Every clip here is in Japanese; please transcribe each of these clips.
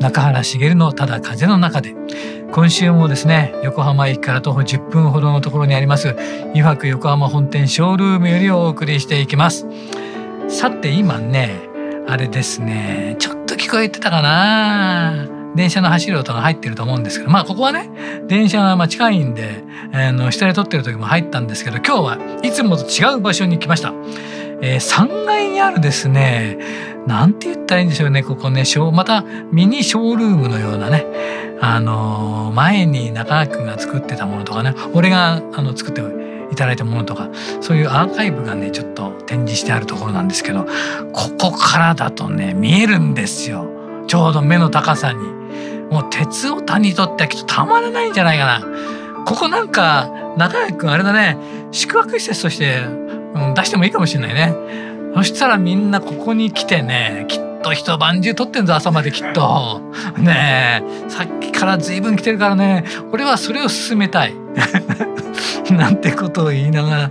中原茂のただ風の中で。今週もですね横浜駅から徒歩10分ほどのところにあります油白横浜本店ショールームよりお送りしていきます。さて今ねあれですねちょっと聞こえてたかな。電車の走る音が入ってると思うんですけどまあここはね電車がま近いんで、あの下で撮ってる時も入ったんですけど今日はいつもと違う場所に来ました、えー、3階にあるですねなんて言ったらいいんでしょうねここねまたミニショールームのようなねあのー、前に中川君が作ってたものとかね俺があの作っていただいたものとかそういうアーカイブがねちょっと展示してあるところなんですけどここからだとね見えるんですよちょうど目の高さに。もう鉄オタにとってはきっとたまらないんじゃないかな。ここなんか中谷君あれだね宿泊施設として、うん、出してもいいかもしれないね。そしたらみんなここに来てねきっと一晩中撮ってんぞ朝まできっと。ねえさっきから随分来てるからね俺はそれを進めたい。なんてことを言いながら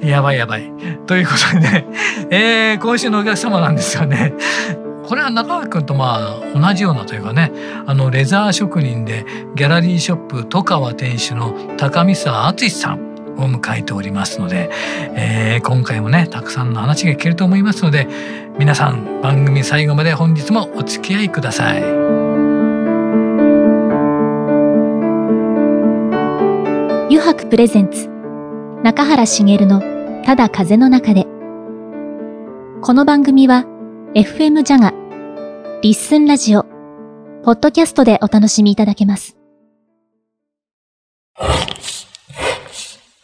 やばいやばい。ということでね、えー、今週のお客様なんですよね。これは中川君とまあ同じようなというかねあのレザー職人でギャラリーショップ戸川店主の高見沢敦さんを迎えておりますので、えー、今回もねたくさんの話が聞けると思いますので皆さん番組最後まで本日もお付き合いください。油白プレゼンツ中原茂のただ風の中でこの番組は FM ジャガリッスンラジオ、ポッドキャストでお楽しみいただけます。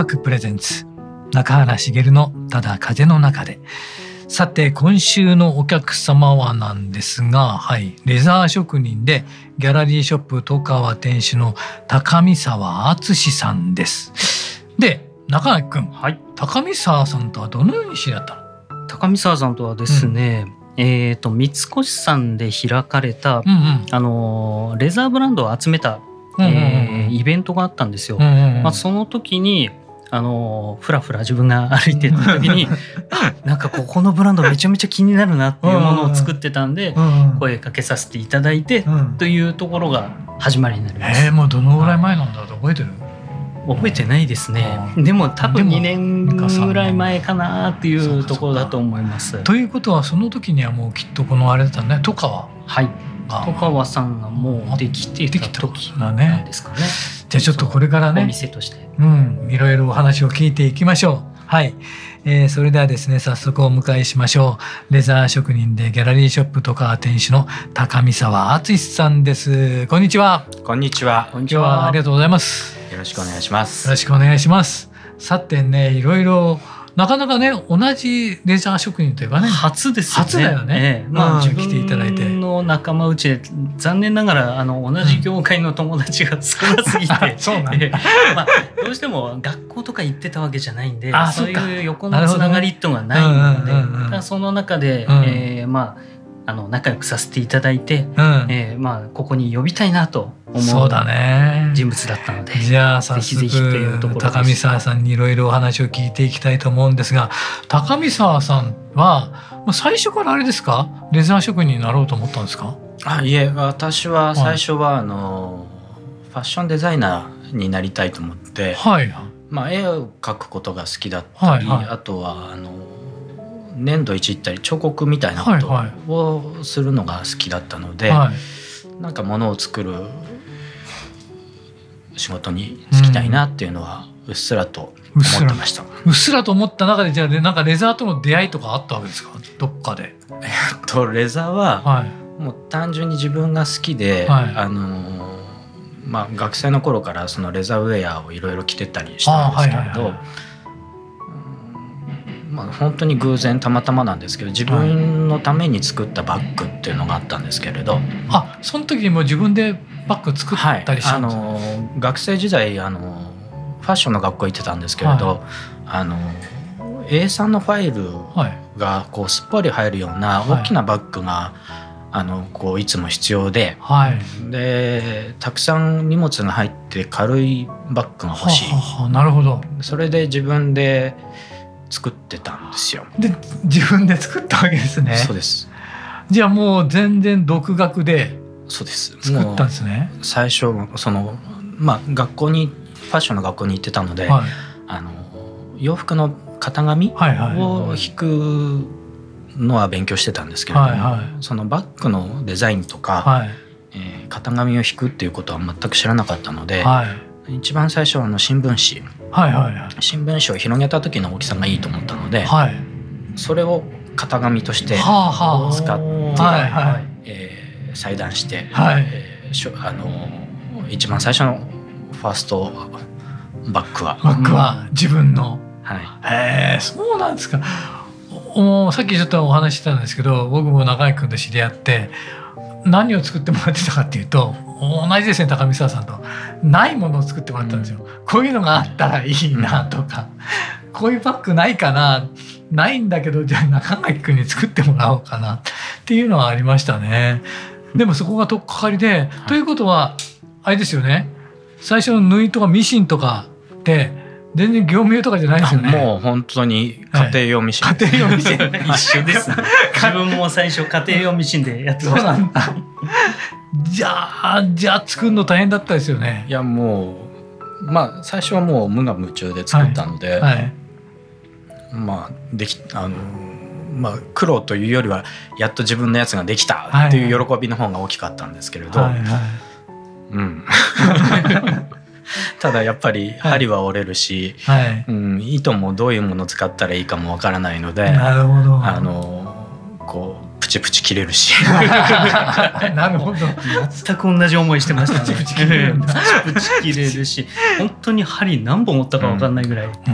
油白プレゼンツ。中原茂の「ただ風の中で」さて今週のお客様はなんですが、はい、レザー職人でギャラリーショップ戸川店主の高見沢敦さんです。で中垣君、はい、高見沢さんとはどのように知り合ったの？高見沢さんとはですね、うん、えっ、ー、と三越さんで開かれた、うんうん、あのレザーブランドを集めた、うんうんうん、えー、イベントがあったんですよ。うんうんうん、まあ、その時にあのふらふら自分が歩いてた時になんかここのブランドめちゃめちゃ気になるなっていうものを作ってたんで声かけさせていただいてというところが始まりになります。えー、もうどのぐらい前なんだろう覚えてる？覚えてないですね。でも多分2年ぐらい前かなっていうところだと思います。ということはその時にはもうきっとこのあれだったね戸川はい。戸川さんがもうできてた時なんですかねじゃあちょっとこれからね。お店として。うん。いろいろお話を聞いていきましょう。はい、えー、それではですね早速お迎えしましょう。レザー職人でギャラリーショップとか店主の高見沢敦さんです。こんにちは。こんにちは。こんにちはありがとうございます。よろしくお願いします。よろしくお願いします。さてねいろいろなかなかね同じレジャー職人というかね初ですよね。初だよね、ええ、まあ、自分の仲間内で残念ながらあの同じ業界の友達が少なすぎて、うん、そうなんえまあ、どうしても学校とか行ってたわけじゃないんでそういう横のつながりっていうのがないので、その中で、うん、えー、まああの仲良くさせていただいて、うん、えー、まあここに呼びたいなと思うそうだね。人物だったのでじゃあ早速高見沢さんにいろいろお話を聞いていきたいと思うんですが高見沢さんは最初からあれですか？レザー職人になろうと思ったんですか？あいえ私は最初は、あのファッションデザイナーになりたいと思って、はい。まあ、絵を描くことが好きだったり、はいはい、あとはあの粘土いじったり彫刻みたいなことをするのが好きだったので、はいはい、なんか物を作る仕事に就きたいなっていうのはうっすらと思ってました。うっすらと思った中でじゃあなんかレザーとの出会いとかあったわけですか？どっかで。えっとレザーは、はい、もう単純に自分が好きで、はい、あのまあ学生の頃からそのレザーウェアをいろいろ着てたりしたんですけれど。まあ、本当に偶然たまたまなんですけど自分のために作ったバッグっていうのがあったんですけれど、はい、あその時にも自分でバッグ作ったりしたんですか、はい、あの学生時代あのファッションの学校行ってたんですけれど、はい、あの A3 のファイルがこうすっぽり入るような大きなバッグが、あのこういつも必要で、はい、でたくさん荷物が入って軽いバッグが欲しい。ははなるほどそれで自分で作ってたんですよ。で自分で作ったわけですね。そうです。じゃあもう全然独学でそうです。作ったんですね。最初そのまあ学校にファッションの学校に行ってたので、はい、あの洋服の型紙を引くのは勉強してたんですけれども、はいはい、そのバッグのデザインとか、はい、えー、型紙を引くっていうことは全く知らなかったので、はい、一番最初あの新聞紙、はいはいはい、新聞紙を広げた時の大きさがいいと思ったので、はい、それを型紙として使って、はいはいえー、裁断して、はい。えー、あの一番最初のファーストバッグは。バッグは自分の、はい、へえそうなんですか。おさっきちょっとお話ししたんですけど僕も中井君と知り合って何を作ってもらってたかっていうと同じですね高見沢さんと。ないものを作ってもらったんですよ、うん、こういうのがあったらいいなとか、うん、こういうバッグないかなないんだけどじゃあ中垣君に作ってもらおうかなっていうのはありましたね。でもそこが取っかかりで、はい、ということはあれですよね。最初の縫いとかミシンとかって全然業務用とかじゃないですよね。もう本当に家庭用ミシン、はい、家庭用ミシン。一緒です。自分も最初家庭用ミシンでやってました。じゃあじゃあ作るの大変だったですよね。いやもうまあ最初はもう無我夢中で作ったので、はい。はい、まあできあのまあ苦労というよりはやっと自分のやつができたっていう喜びの方が大きかったんですけれど。はいはい。うん、ただやっぱり針は折れるし、はい、うん、糸もどういうものを使ったらいいかもわからないのでなるほど。あのこチプチ切れるし。なるほど。全く同じ思いしてましたね。プチプチ切れるプチプチ切れるし本当に針何本折ったかわかんないぐらい、う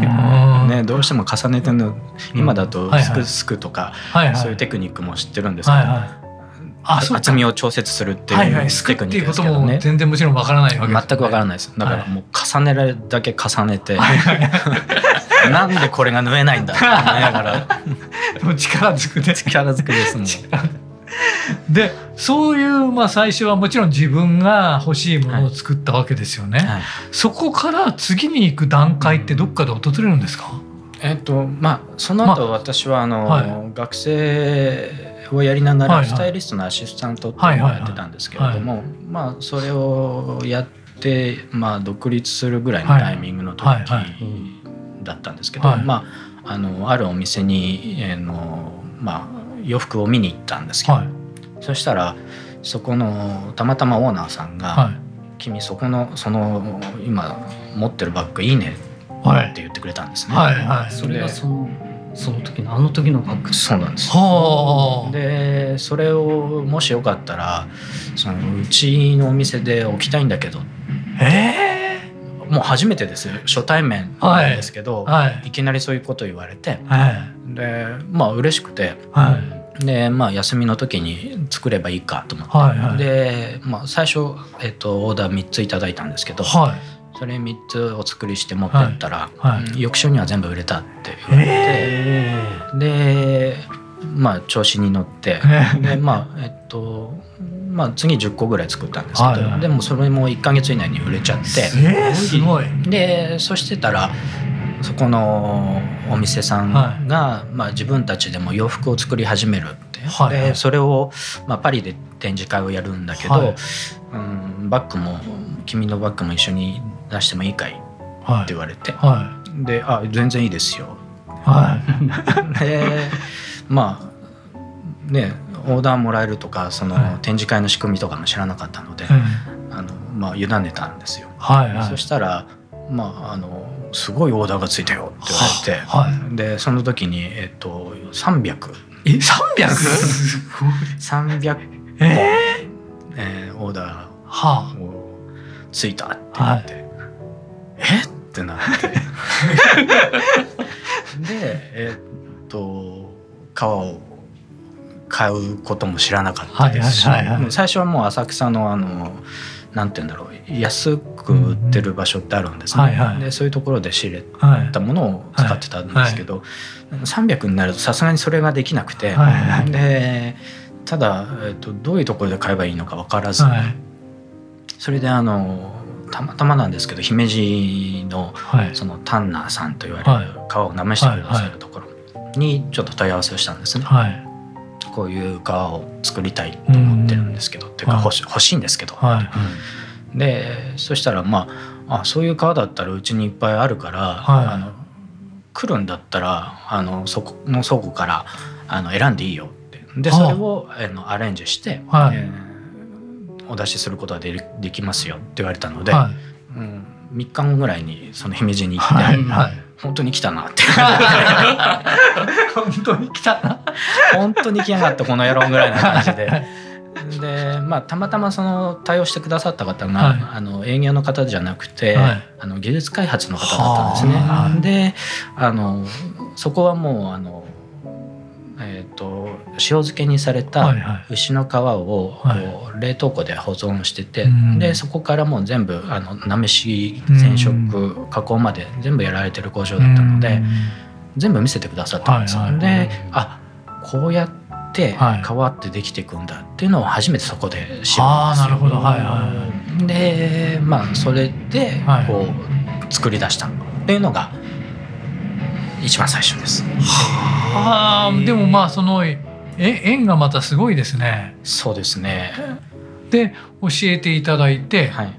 ん、ね、どうしても重ねての今だとすくすくとか、はいはい、そういうテクニックも知ってるんですけど、はいはい。厚みを調節するっていうテクニックですけどね。全然もちろんわからないわけです、全くわからないです。だからもう重ねるだけ重ねて、なんでこれが縫えないんだって思いながら。もう力ずくで。力ずくですもん。でそういうまあ最初はもちろん自分が欲しいものを作ったわけですよね。はい。はい、そこから次に行く段階ってどっかで訪れるんですか、えっとまあその後私はあの、はい、学生をやりながらスタイリストのアシスタントっていうのをやってたんですけれどもまあそれをやってまあ独立するぐらいのタイミングの時だったんですけどまああのあるお店に、えー、のまあ洋服を見に行ったんですけど、そしたらそこのたまたまオーナーさんが「君そこのその今持ってるバッグいいね」って言ってくれたんですね。はいはい、それがそのその時のあの時のバッグ。そうなんです。でそれをもしよかったらそのうちのお店で置きたいんだけどええー、もう初めてです初対面なんですけど、はい。はい、いきなりそういうこと言われて、はい、でまあ嬉しくて、はい、でまあ休みの時に作ればいいかと思って、はいはい、で、まあ、最初、えっと、オーダー3ついただいたんですけど、はい。それ3つお作りして持ってったら、はいはい、翌週には全部売れたって言われて、えー、でまあ調子に乗って、でまあえっとまあ、次10個ぐらい作ったんですけど、でもそれも1か月以内に売れちゃって、えー、すごい。でそしてたらそこのお店さんが、はい、まあ、自分たちでも洋服を作り始めるって、でそれを、まあ、パリで展示会をやるんだけど、はい、うん、バッグも君のバッグも一緒に出してもいいかい?」って言われて、はい、で「あ全然いいですよ」はい、でまあねオーダーもらえるとかその展示会の仕組みとかも知らなかったので、あのまあ、委ねたんですよ。はいはい、そしたら、まあ、あのすごいオーダーがついたよって言われて、はい、でその時に、えっと、300え 300?300 本、えー、えー、オーダーをついたって言って、はい、え？ってなって。でえー、っと革を買うことも知らなかったですし、最初はもう浅草のあのなんて言うんだろう安く売ってる場所ってあるんですね、でそういうところで仕入れたものを使ってたんですけど、はいはい、300になるとさすがにそれができなくて、はいはい、でただ、えっと、どういうところで買えばいいのか分からず、はい、それであのたまたまなんですけど姫路の,、そのタンナーさんと言われる皮をなめしてくださるところにちょっと問い合わせをしたんですね。こういう革を作りたいと思ってるんですけど、っていうか欲し欲しいんですけど、でそしたらまああそういう革だったらうちにいっぱいあるから、あの来るんだったらあのそこの倉庫からあの選んでいいよって。でそれを、あのアレンジして、はい、えー、お出しすることはでできますよって言われたので、はい、うん、3日後ぐらいにその姫路に行って、はい。はい本当に来たなって。本当に来たな。本当に来やがったこの野郎ぐらいな感じで。でまあ、たまたまその対応してくださった方が、はい、あの営業の方じゃなくて、はい、あの技術開発の方だったんですね。であのそこはもうあのえーと、塩漬けにされた牛の皮をこう冷凍庫で保存してて、はいはい、でそこからもう全部あのなめし染色加工まで全部やられてる工場だったので全部見せてくださったんですよ。はい。はい、であこうやって皮ってできていくんだっていうのを初めてそこで知るんですよ。はいはい、でまあそれでこう作り出した。っていうのが一番最初です。はあでもまあそのえ縁がまたすごいですね。そうですね。で教えていただいて、はい、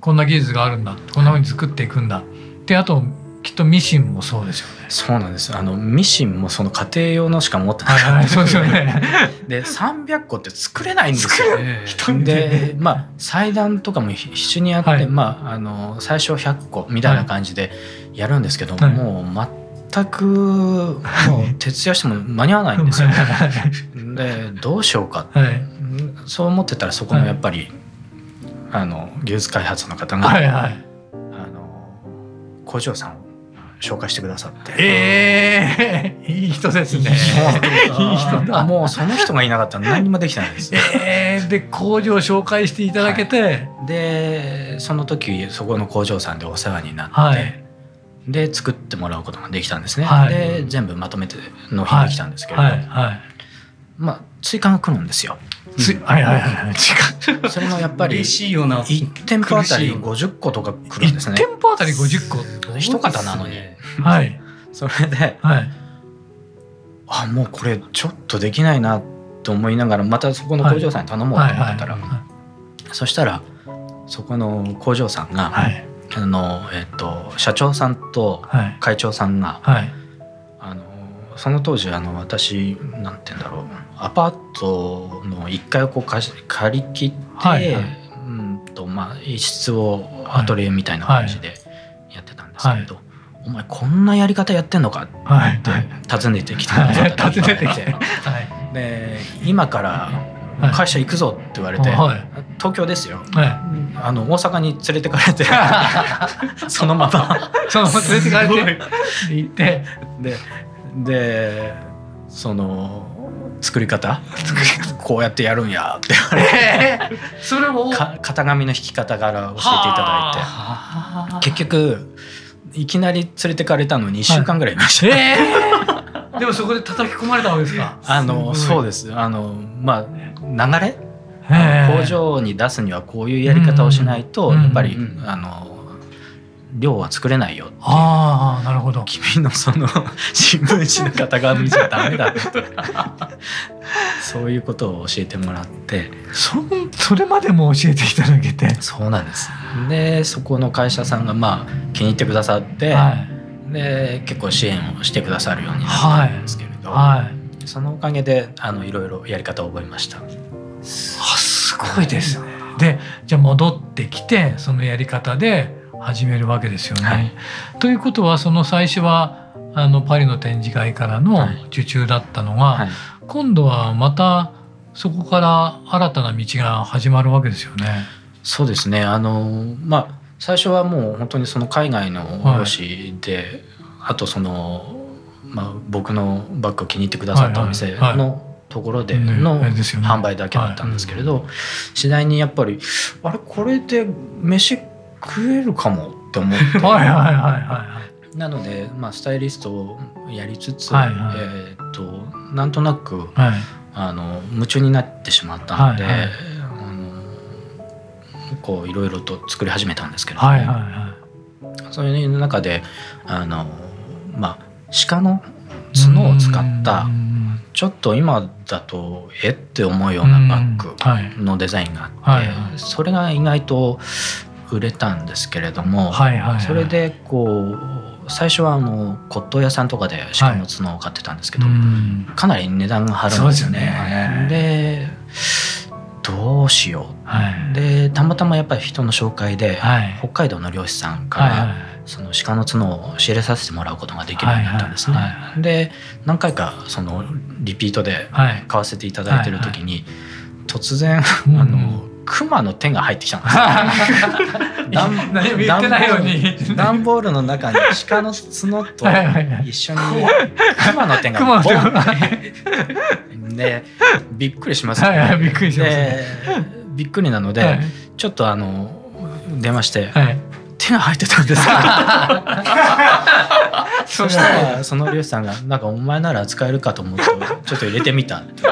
こんな技術があるんだこんなふうに作っていくんだであときっとミシンもそうですよね。そうなんです。あのミシンもその家庭用のしか持ってない。はいはい、そうですよね。で300個って作れないんですよ。で、まあ裁断とかも必死にやって、はい、まああの最初100個みたいな感じでやるんですけど、はい、もう全くもう徹夜しても間に合わないんですよ。でどうしようか、はい、そう思ってたらそこのやっぱり、はい、あの技術開発の方が、はいはい、あの工場さんを紹介してくださって。ええー、いい人ですね。いい人だ。もうその人がいなかったら何もできないです、えー、で工場を紹介していただけて、はい、でその時そこの工場さんでお世話になって、はいで作ってもらうことができたんですね。はい、で全部まとめて納品できたんですけれど、はい。はい、まあ追加が来るんですよ。つはいはいはい、それもやっぱり嬉しいよな。1店舗あたり50個とか来るんですね。1店舗あたり50個？一方なのに。はい。それで、はい、あもうこれちょっとできないなと思いながらまたそこの工場さんに頼もうと思ったら、そしたらそこの工場さんが、はいあの、えっと、社長さんと会長さんが、はい、あのその当時あの私なんて言うんだろう。アパートの1階をこう借り切って、はいはい、うんとまあ、一室をアトリエみたいな感じでやってたんですけれど。お前こんなやり方やってんのかって尋ねてきてくださった 訪ねてきて、で今から会社行くぞって言われて、はい、東京ですよ、はい、あの大阪に連れてかれて そのまま。そのまま連れてかれて。行って。ででその作り方？こうやってやるんやって言われて。それも。型紙の引き方から教えていただいて。結局いきなり連れてかれたのに1週間ぐらいいました、はいえー、でもそこで叩き込まれたわけですか？あのそうです。あのまあ流れ？工場に出すにはこういうやり方をしないとやっぱりあの量は作れないよああなるほど。君のその 新聞紙の型紙じゃダメだと そういうことを教えてもらって。そそれまでも教えていただけて。そうなんです。でそこの会社さんがまあ気に入ってくださって、はい、で結構支援をしてくださるようになったんですけれど、はい、はいそのおかげであのいろいろやり方を覚えました。あすごいですね。でじゃあ戻ってきてそのやり方で始めるわけですよね。はい、ということはその最初はあのパリの展示会からの受注だったのが、今度はまたそこから新たな道が始まるわけですよね。そうですねあの、まあ、最初はもう本当にその海外の卸で、あとそのまあ、僕のバッグを気に入ってくださったお店のところでの販売だけだったんですけれど次第にやっぱりあれこれで飯食えるかもって思って。なので、まあ、スタイリストをやりつつ、えー、となんとなく、あの夢中になってしまったので、こういろいろと作り始めたんですけれども、そういう中であのまあ鹿の角を使ったちょっと今だとえ？って思うようなバッグのデザインがあってそれが意外と売れたんですけれどもそれでこう最初はあの骨董屋さんとかで鹿の角を買ってたんですけどかなり値段が張るんですよね。でどうしよう、でたまたまやっぱり人の紹介で、北海道の漁師さんから、その鹿の角を仕入れさせてもらうことができるようになったんですね。はいはい。はい、で何回かそのリピートで買わせていただいてる時に、はいはい、突然、あの熊の手が入ってきたんですよ。段ボールの中に鹿の角と一緒に熊の手がボンでびっくりしますよね。びっくりします、ね、びっくりなので、はい、ちょっとあの電話して、はい。手が入ってたんです。そしたらその漁師さんが「なんかお前なら使えるかと思ってちょっと入れてみた」って。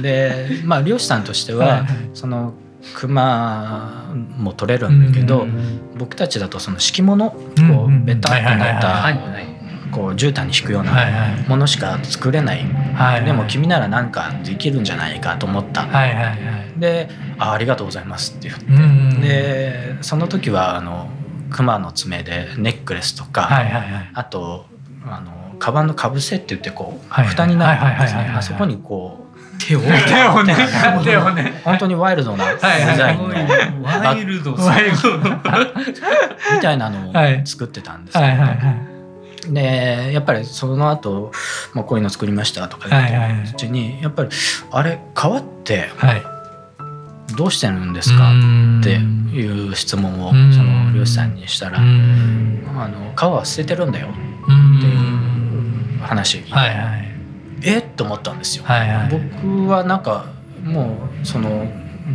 でまあ漁師さんとしては、その熊も取れるんだけど、僕たちだとその敷物こうベタっとなったこう絨毯に敷くようなものしか作れない、はいはい、でも君なら何かできるんじゃないかと思った、はいはいはい、であ「ありがとうございます」って言って、うんうん、でその時はあの熊の爪でネックレスとか、はいはいはい、あとあのカバンのかぶせって言ってこう、はいはい、蓋になるんですね。あそこにこう手を手をね。手をね。本当にワイルドなデザインのワイルド。みたいなのを作ってたんですけど、はいはいはい。でやっぱりその後、まあこういうの作りましたとか言ってうちにやっぱりあれ皮ってどうしてるんですか？っていう質問をその漁師さんにしたら「あの皮は捨ててるんだよ」っていう話、はいはい、え？っと思ったんですよ。はいはい、僕はなんかもうその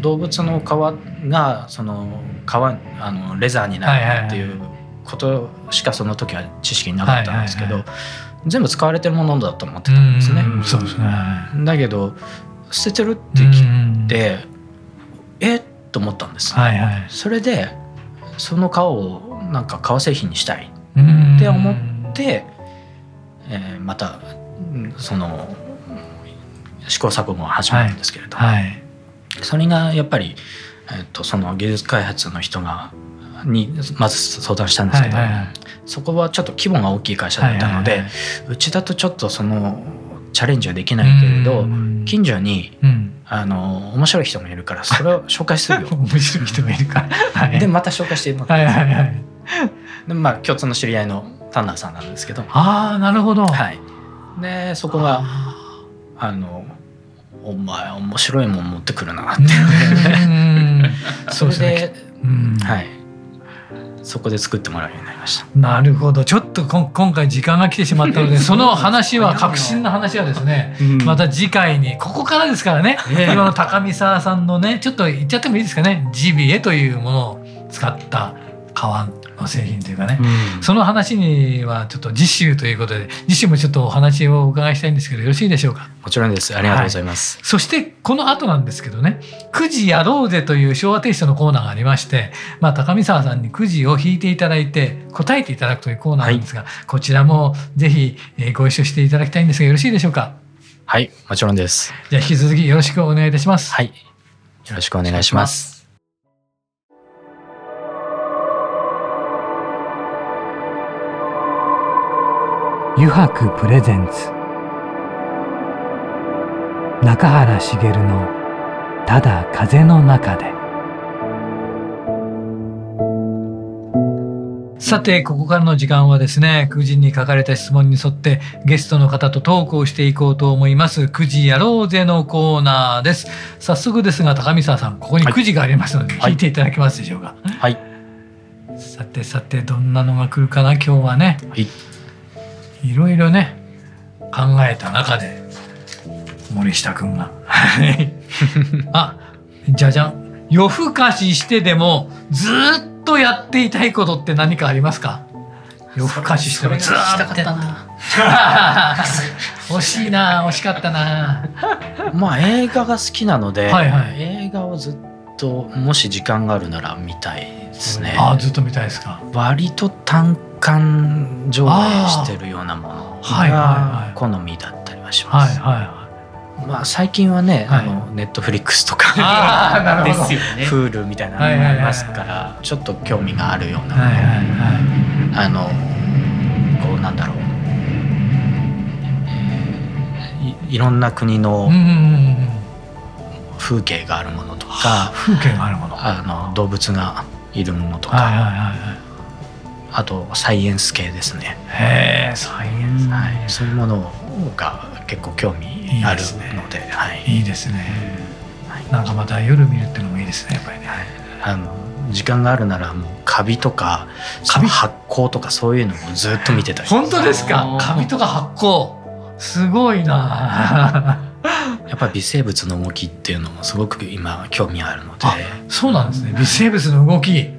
動物の皮がその皮あのレザーになるっていうことしかその時は知識なかったんですけど、全部使われてるものだと思ってたんですね。うそうですね。だけど捨ててるって聞いてえ？っと思ったんです、はいはい、それでその皮をなんか革製品にしたいって思って、えー、またその試行錯誤が始まるんですけれども、はい。はい、それがやっぱり、えー、とその技術開発の人がにまず相談したんですけど、はいはいはい、そこはちょっと規模が大きい会社だったので、はいはいはい、うちだとちょっとそのチャレンジはできないけれど近所に、うん、あの面白い人がいるからそれを紹介するよ。面白い人がいるから、はい、でまた紹介してもらって、はいはいはい、でまあ共通の知り合いのタンナーさんなんですけど。ああなるほど、はい、でそこがあのお前面白いもん持ってくるなって それで、はい。そこで作ってもらうようになりました。なるほど。ちょっとこ今回時間が来てしまったので その話は革新の話はですね、うん、また次回にここからですからね、えー、今の高見沢さんのねちょっと言っちゃってもいいですかね。ジビエというものを使った革の製品というかね、うん、その話にはちょっと次週ということで次週もちょっとお話をお伺いしたいんですけどよろしいでしょうか？もちろんです。ありがとうございます、はい、そしてこの後なんですけどね「9時やろうぜ」という昭和テイストのコーナーがありまして、まあ、高見沢さんにくじを引いていただいて答えていただくというコーナーなんですが、はい、こちらもぜひご一緒していただきたいんですがよろしいでしょうか？はいもちろんです。じゃあ引き続きよろしくお願いいたします。はい。よろしくお願いします油白プレゼンツ中原茂のただ風の中でさて、ここからの時間はですね、9時に書かれた質問に沿ってゲストの方とトークをしていこうと思います。9時やろうぜのコーナーです。早速ですが、高見沢さん、ここに9時がありますので、はい、聞いていただけますでしょうか？はい。さてさて、どんなのが来るかな、今日はね。はい。いろいろね、考えた中で、森下君が。あ、じゃじゃん。夜更かししてでもずっとやっていたいことって何かありますか？夜更かししてもずっと。惜 しいな惜しかったな。まあ映画が好きなので、はいはい、映画をずっともし時間があるなら見たいですね。あずっと見たいですか。割と単館上映してるようなものが好みだったりはします、はいはいはい。まあ、最近はね、はい、あのネットフリックスとか ですよね。フールみたいなのもありますから、ちょっと興味があるようなもの、あのこうなんだろう、えー、いいろんな国の風景があるものとか、風景が。あるものあの動物がいるものとか、はいはいはいはい。あとサイエンス系ですね。へえ、サイエンス、はい、そういうものが結構興味あるので、はい、いいですね、はい、なんかまた夜見るっていうのもいいですねやっぱりね、はい、あの時間があるならもうカビとかカビ？発酵とかそういうのもずっと見てたり本当ですか？カビとか発酵すごいなやっぱり微生物の動きっていうのもすごく今興味あるので。そうなんですね。微生物の動き。へ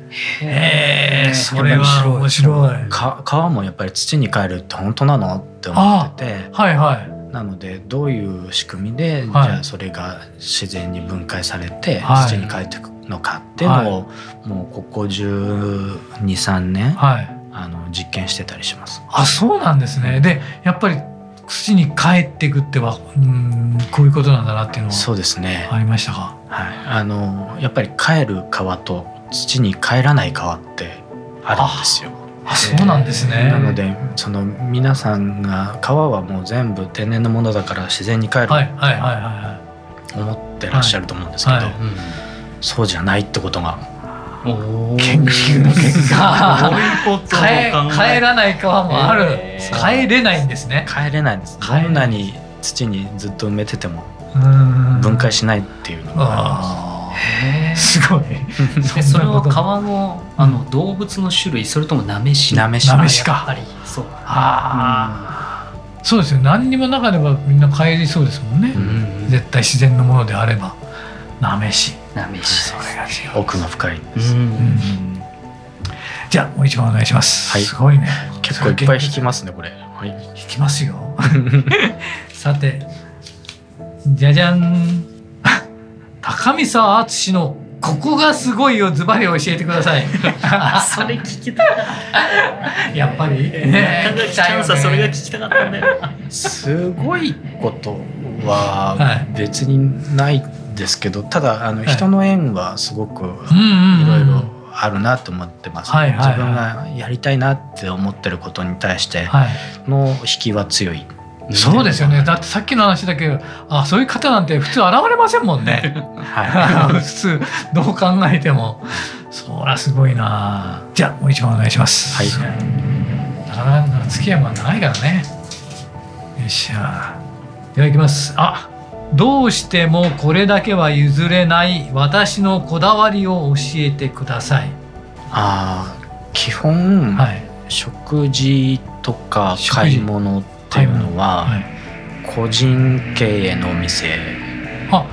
えそれは面白い。皮もやっぱり土に帰るって本当なのって思ってて。はいはい。なのでどういう仕組みで、はい、じゃあそれが自然に分解されて土に帰っていくのかっていうのを、はい、もうここ1213年、はい、あの実験してたりします。あそうなんですね。でやっぱり土に帰っていくってはうんこういうことなんだなっていうのはそうですね。ありましたか、はい、あのやっぱり帰る川と土に帰らない川ってあるんですよ。あそうなんですね。なのでその皆さんが川はもう全部天然のものだから自然に帰るって思ってらっしゃると思うんですけど、そうじゃないってことが研究の結果。帰らない川もある、帰れないんですね。帰れないんです。どんなに土にずっと埋めてても分解しないっていうのが。すごい。それは川のあの動物の種類それともなめしなめしなめしか。そう。あ、うん、そうですよ。何にもなければみんな帰りそうですもんね、うん、絶対自然のものであればなめし。なめし。それが違う奥の深いです、うん、じゃあもう一番お願いします、はい、すごいね。結構いっぱい引きますねこれ、はい、引きますよ。さてじゃじゃん。高見沢敦のここがすごいよズバリ教えてください。それ聞きたかったやっぱり。ね。チャンスはそれが聞きたかったんだよすごいことは別にないですけど、ただあの人の縁はすごくいろいろあるなと思ってます、ね、自分がやりたいなって思ってることに対しての引きは強い。そうですよね。だってさっきの話だけどあそういう方なんて普通現れませんもんね、はい、普通どう考えても。そりゃすごいな。じゃあもう一番お願いします。はい。なかなか付き合いも長いからね。よっしゃ。いただきます。あどうしてもこれだけは譲れない私のこだわりを教えてください。あ基本、はい、食事とか買い物っていうのは、個人経営のお店。あ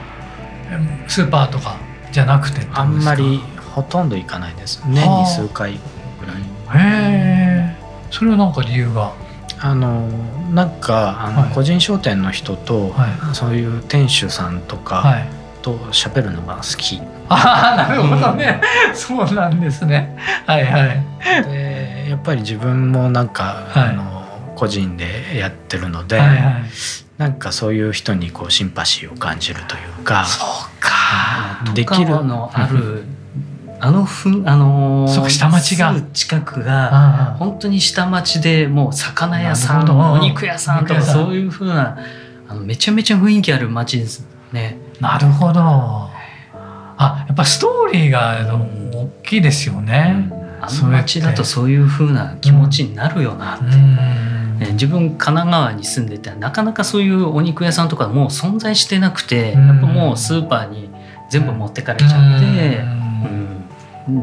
スーパーとかじゃなくてあんまりほとんど行かないです。年に数回ぐらい。へえそれは何か理由が？あのなんかあの、個人商店の人と、はい、そういう店主さんとかと喋るのが好き。ああなるほどね、うん、そうなんですね。はいはい。でやっぱり自分もなんか、はい、あの個人でやってるので、はいはい、なんかそういう人にこうシンパシーを感じるというかそうか。できる。のあるあのふあのー、そう下町が。近くが本当に下町でもう魚屋さんお肉屋さんとかそういうふうなあのめちゃめちゃ雰囲気ある街ですね。なるほど。あやっぱストーリーが大きいですよね。あの街だとそういう風な気持ちになるよなって。うん、自分神奈川に住んでてなかなかそういうお肉屋さんとかもう存在してなくて、やっぱもうスーパーに全部持ってかれちゃって、うん、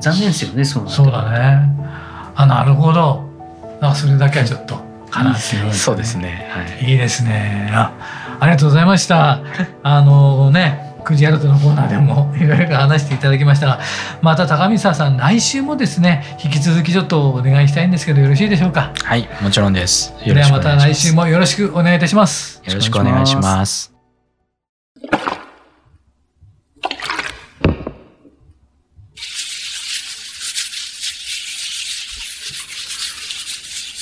残念ですよねそうそうだね。あなるほど。あそれだけはちょっと悲しい、ね、そうですね、はい、いいですね。あありがとうございました。あのね9時アルトのコーナーでもいろいろ話していただきましたがまた高見沢さん来週もですね引き続きちょっとお願いしたいんですけどよろしいでしょうか？はいもちろんです。ではまた来週もよろしくお願いいたします。よろしくお願いします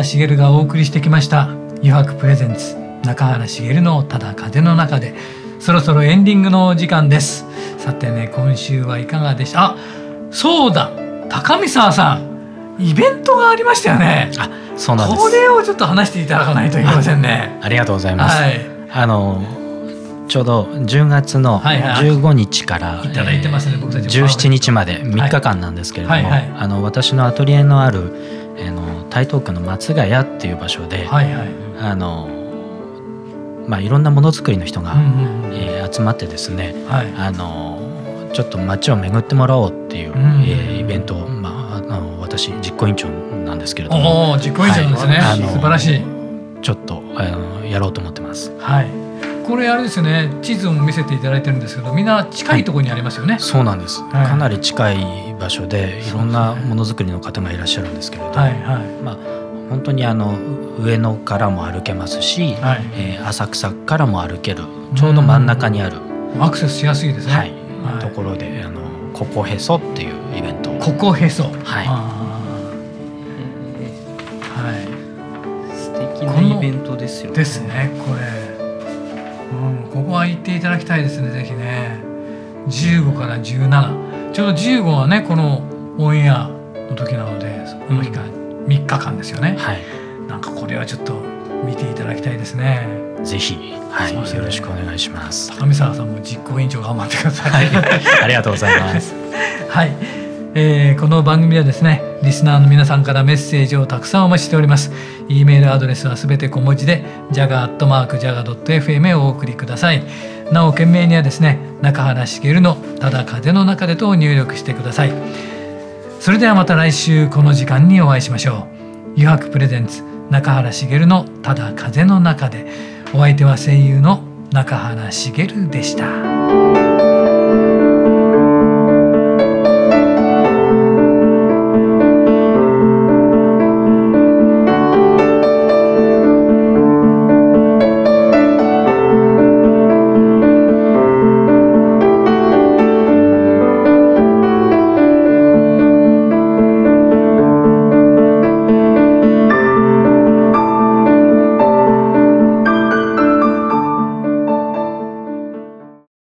原茂がお送りしてきました余白プレゼンツ中原茂のただ風の中でそろそろエンディングの時間です。さてね今週はいかがでした？あそうだ高見沢さんイベントがありましたよね。あそうなんです。これをちょっと話していただかないといけませんね。ありがとうございます、はい、あのちょうど10月の15日から17日まで3日間なんですけれども、あの私のアトリエのあるあの台東区の松ヶ谷っていう場所で、はいはい、あのまあ、いろんなものづくりの人が、うんうん、えー、集まってですね、はい、あのちょっと街を巡ってもらおうっていう、うん、えー、イベントを、まあ、あの私実行委員長なんですけれども実行委員長ですね、はい、素晴らしい。ちょっとあのやろうと思ってます。はいこれあれですよね地図も見せていただいてるんですけどみんな近いところにありますよね、はい、そうなんです、はい、かなり近い場所でいろんなものづくりの方がいらっしゃるんですけれど、はいはい、まあ本当にあの上野からも歩けますし、はい、えー、浅草からも歩ける。ちょうど真ん中にある。アクセスしやすいですね、はい。ところであのココヘソっていうイベント。ココヘソ。はい。はい、素敵なイベントですよね。ですねこれここは行っていただきたいですねぜひね。15から17ちょうど15はねこのオンエアの時なのでこの日から3日間ですよね、はい、なんかこれはちょっと見ていただきたいですね。ぜひ、はい、よろしくお願いします。高見沢さんも実行委員長頑張ってください、はい、ありがとうございます。はいえー、この番組はですねリスナーの皆さんからメッセージをたくさんお待ちしております。e メールアドレスはすべて小文字で jaga.jaga.fm へお送りください。なお件名にはですね中原茂のただ風の中でと入力してください。それではまた来週この時間にお会いしましょう。油白プレゼンツ中原茂のただ風の中で。お相手は声優の中原茂でした。